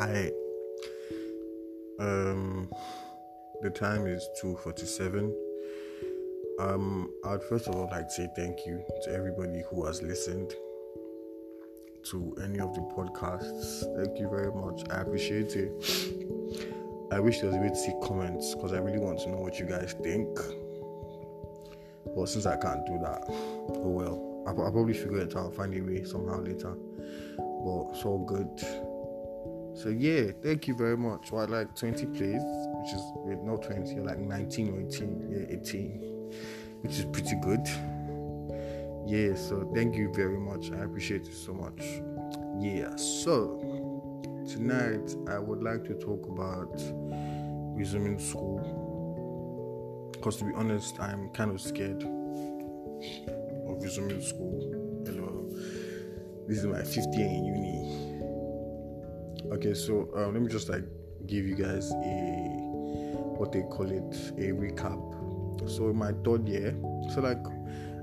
Hi. Um, the time is two forty-seven. Um, I'd first of all like to say thank you to everybody who has listened to any of the podcasts. Thank you very much. I appreciate it. I wish there was a way to see comments because I really want to know what you guys think. But since I can't do that, oh well. I'll, I'll probably figure it out, find a way somehow later. But it's all good. So yeah, thank you very much. What like 20 plays, which is wait, not 20, like 19 or 18, yeah, 18, which is pretty good. Yeah, so thank you very much. I appreciate it so much. Yeah, so tonight I would like to talk about resuming school. Because to be honest, I'm kind of scared of resuming school. Hello, this is my fifth year in uni Okay, so um, let me just like give you guys a what they call it a recap. So in my third year, so like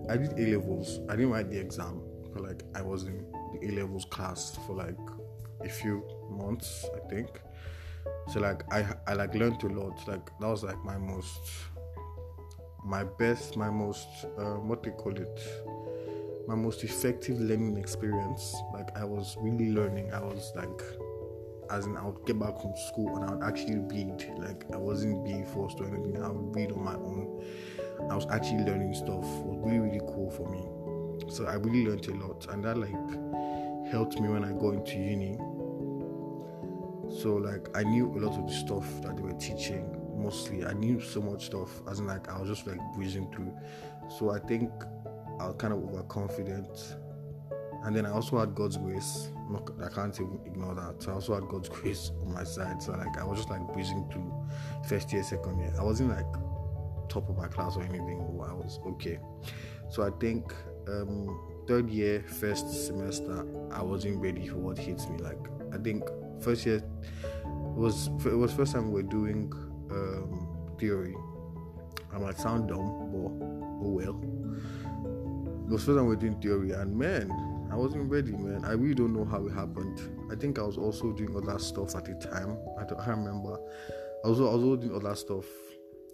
I did A levels. I didn't write the exam, but like I was in the A levels class for like a few months, I think. So like I I like learned a lot. Like that was like my most my best, my most um, what they call it my most effective learning experience. Like I was really learning. I was like as in I would get back from school and I would actually read. Like I wasn't being forced or anything. I would read on my own. I was actually learning stuff. It was really really cool for me. So I really learned a lot, and that like helped me when I got into uni. So like I knew a lot of the stuff that they were teaching. Mostly, I knew so much stuff. As in like I was just like breezing through. So I think I was kind of overconfident and then I also had God's grace. I can't even ignore that. So I also had God's grace on my side. So like I was just like breezing through first year, second year. I wasn't like top of my class or anything, I was okay. So I think um, third year, first semester, I wasn't ready for what hits me. Like I think first year was it was first time we are doing um, theory. I might sound dumb, but oh well. It was first time we are doing theory, and man, wasn't ready, man. I really don't know how it happened. I think I was also doing other stuff at the time. I don't I remember. I was, I was also doing other stuff.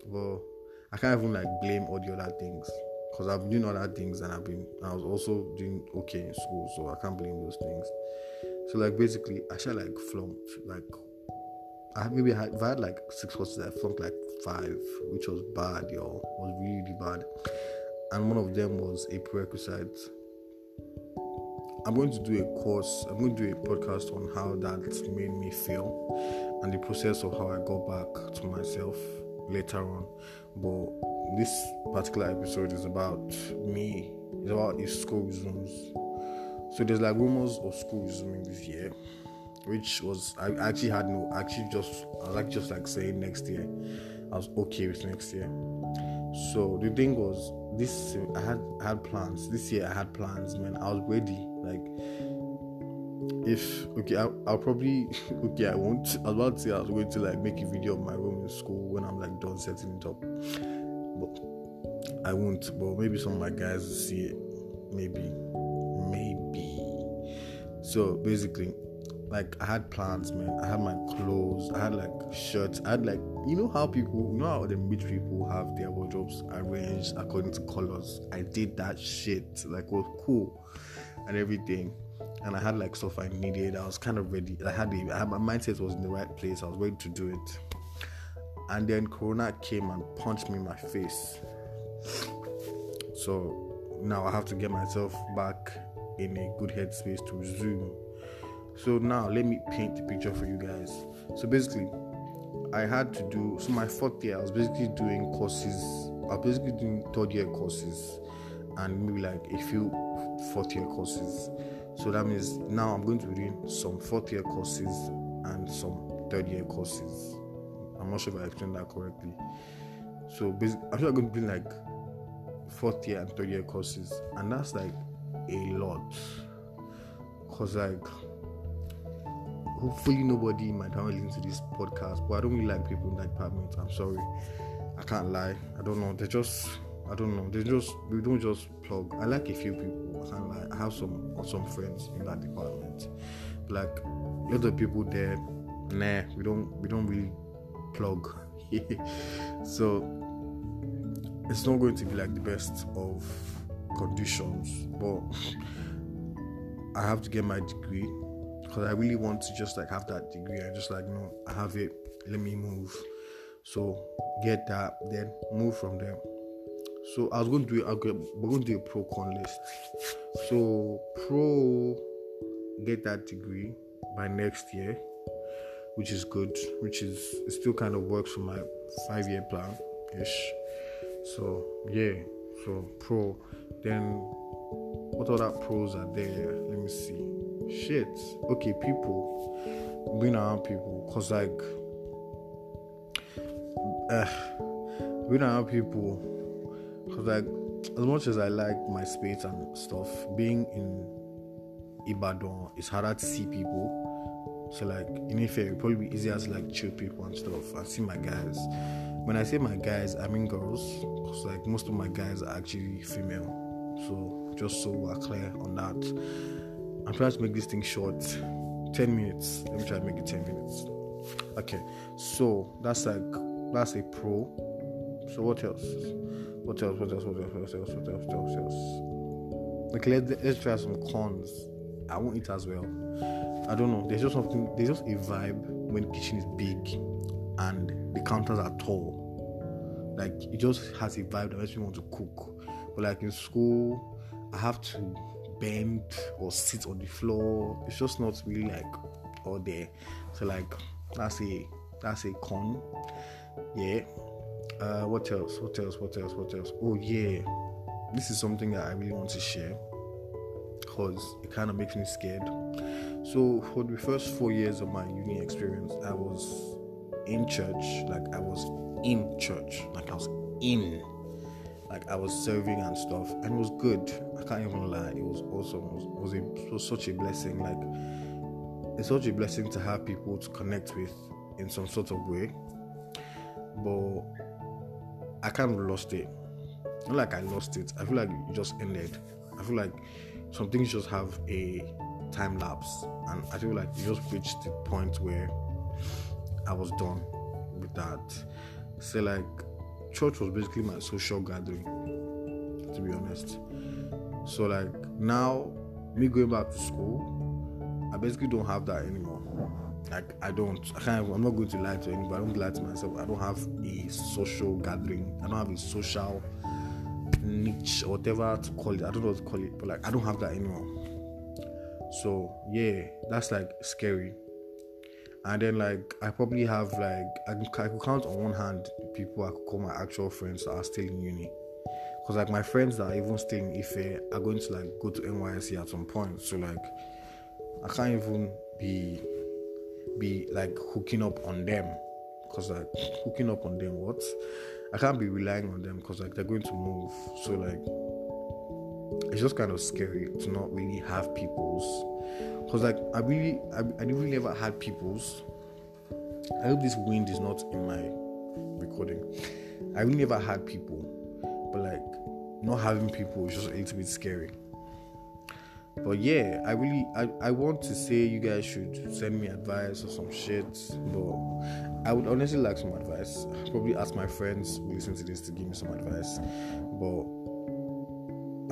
Well, I can't even like blame all the other things because I've been doing other things and I've been. I was also doing okay in school, so I can't blame those things. So like basically, I should like flunked. Like I maybe I had, I had like six courses, I flunked like five, which was bad, y'all. It was really bad. And one of them was a prerequisite I'm going to do a course, I'm going to do a podcast on how that made me feel and the process of how I got back to myself later on. But this particular episode is about me, it's about if school resumes. So there's like rumors of school resuming this year, which was I actually had no actually just I was like just like saying next year. I was okay with next year. So the thing was this I had I had plans. This year I had plans, man. I was ready like, if okay, I, will probably okay. I won't. I was about to say I was going to like make a video of my room in school when I'm like done setting it up, but I won't. But maybe some of my guys will see it. Maybe, maybe. So basically, like I had plans, man. I had my clothes. I had like shirts. I had like you know how people, you know how the rich people have their wardrobes arranged according to colors. I did that shit. Like was cool and everything. And I had like stuff I needed. I was kind of ready. I had, the, I my mindset was in the right place. I was ready to do it. And then Corona came and punched me in my face. So now I have to get myself back in a good headspace to resume. So now let me paint the picture for you guys. So basically, I had to do so my fourth year. I was basically doing courses. I was basically doing third year courses, and maybe like a few fourth year courses. So that means now I'm going to be doing some fourth year courses and some third year courses. I'm not sure if I explained that correctly. So basically, I'm going to be like fourth year and third year courses, and that's like a lot. Cause like hopefully nobody in my family listens to this podcast, but I don't really like people in that department. I'm sorry. I can't lie. I don't know. They're just I don't know. They just we don't just plug. I like a few people. I can't. I have some some friends in that department. Like a lot of people there, nah, we don't we don't really plug. so it's not going to be like the best of conditions, but I have to get my degree because I really want to just like have that degree. I just like no, I have it. Let me move. So get that, then move from there. So I was going to do I'll we're going to do a pro con list. So pro get that degree by next year, which is good, which is still kind of works for my five year plan ish. So yeah, so pro. Then what other pros are there? Let me see. Shit. Okay, people. Being around people, cause like, uh, being around people, cause like, as much as I like my space and stuff, being in Ibadan, it's harder to see people. So like in Ife, it probably be easier to like chill people and stuff and see my guys. When I say my guys, I mean girls, because like most of my guys are actually female. So just so we're clear on that. I'm trying to make this thing short. 10 minutes. Let me try to make it 10 minutes. Okay, so that's like that's a pro. So what else? What else? What else? What else? What else? What else? What else? Else? Okay, let's, try some cons. I won't eat as well. I don't know. There's just something. There's just a vibe when the kitchen is big and the counters are tall. Like it just has a vibe that makes me want to cook. But like in school, I have to bend or sit on the floor. It's just not really like all there. So like that's a that's a con. Yeah. Uh, what else? What else? What else? What else? Oh yeah, this is something that I really want to share because it kind of makes me scared. So for the first four years of my uni experience, I was in church, like I was in church, like I was in, like I was serving and stuff, and it was good. I can't even lie, it was awesome. It was, it was, a, it was such a blessing. Like it's such a blessing to have people to connect with in some sort of way, but I kind of lost it. Not like I lost it. I feel like it just ended. I feel like some things just have a time lapse, and I feel like it just reached the point where I was done with that. So like church was basically my social gathering, to be honest. So like now me going back to school, I basically don't have that anymore. Like I don't I can't I'm not going to lie to anybody, I don't lie to myself. I don't have a social gathering, I don't have a social niche or whatever to call it. I don't know what to call it, but like I don't have that anymore. So yeah, that's like scary and then like I probably have like I, I could count on one hand people I could call my actual friends that are still in uni. Cause like my friends that are even still in Ife are going to like go to NYSC at some point. So like I can't even be be like hooking up on them. Cause like hooking up on them what? I can't be relying on them because like they're going to move. So like it's just kind of scary to not really have people's because like I really I, I really never had people's. I hope this wind is not in my recording. I really never had people, but like not having people is just a little bit scary. But yeah, I really I, I want to say you guys should send me advice or some shit. But I would honestly like some advice. Probably ask my friends who listen to this to give me some advice. But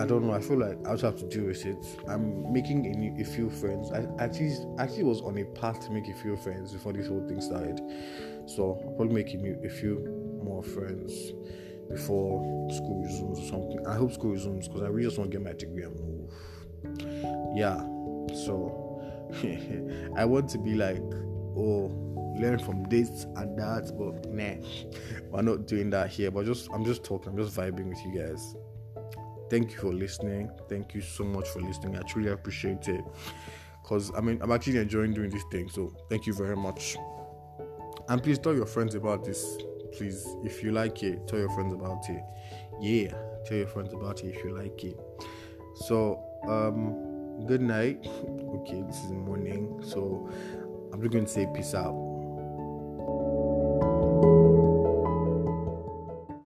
I don't know. I feel like I just have to deal with it. I'm making a, new, a few friends. I actually actually was on a path to make a few friends before this whole thing started. So I'll probably make a, a few more friends before school resumes or something. I hope school resumes because I really just want to get my degree and move. Yeah. So I want to be like, oh, learn from this and that, but nah, we're not doing that here. But just I'm just talking. I'm just vibing with you guys thank you for listening. Thank you so much for listening. I truly appreciate it. Cause I mean I'm actually enjoying doing this thing. So thank you very much. And please tell your friends about this. Please, if you like it, tell your friends about it. Yeah, tell your friends about it if you like it. So um good night. Okay, this is morning. So I'm just going to say peace out.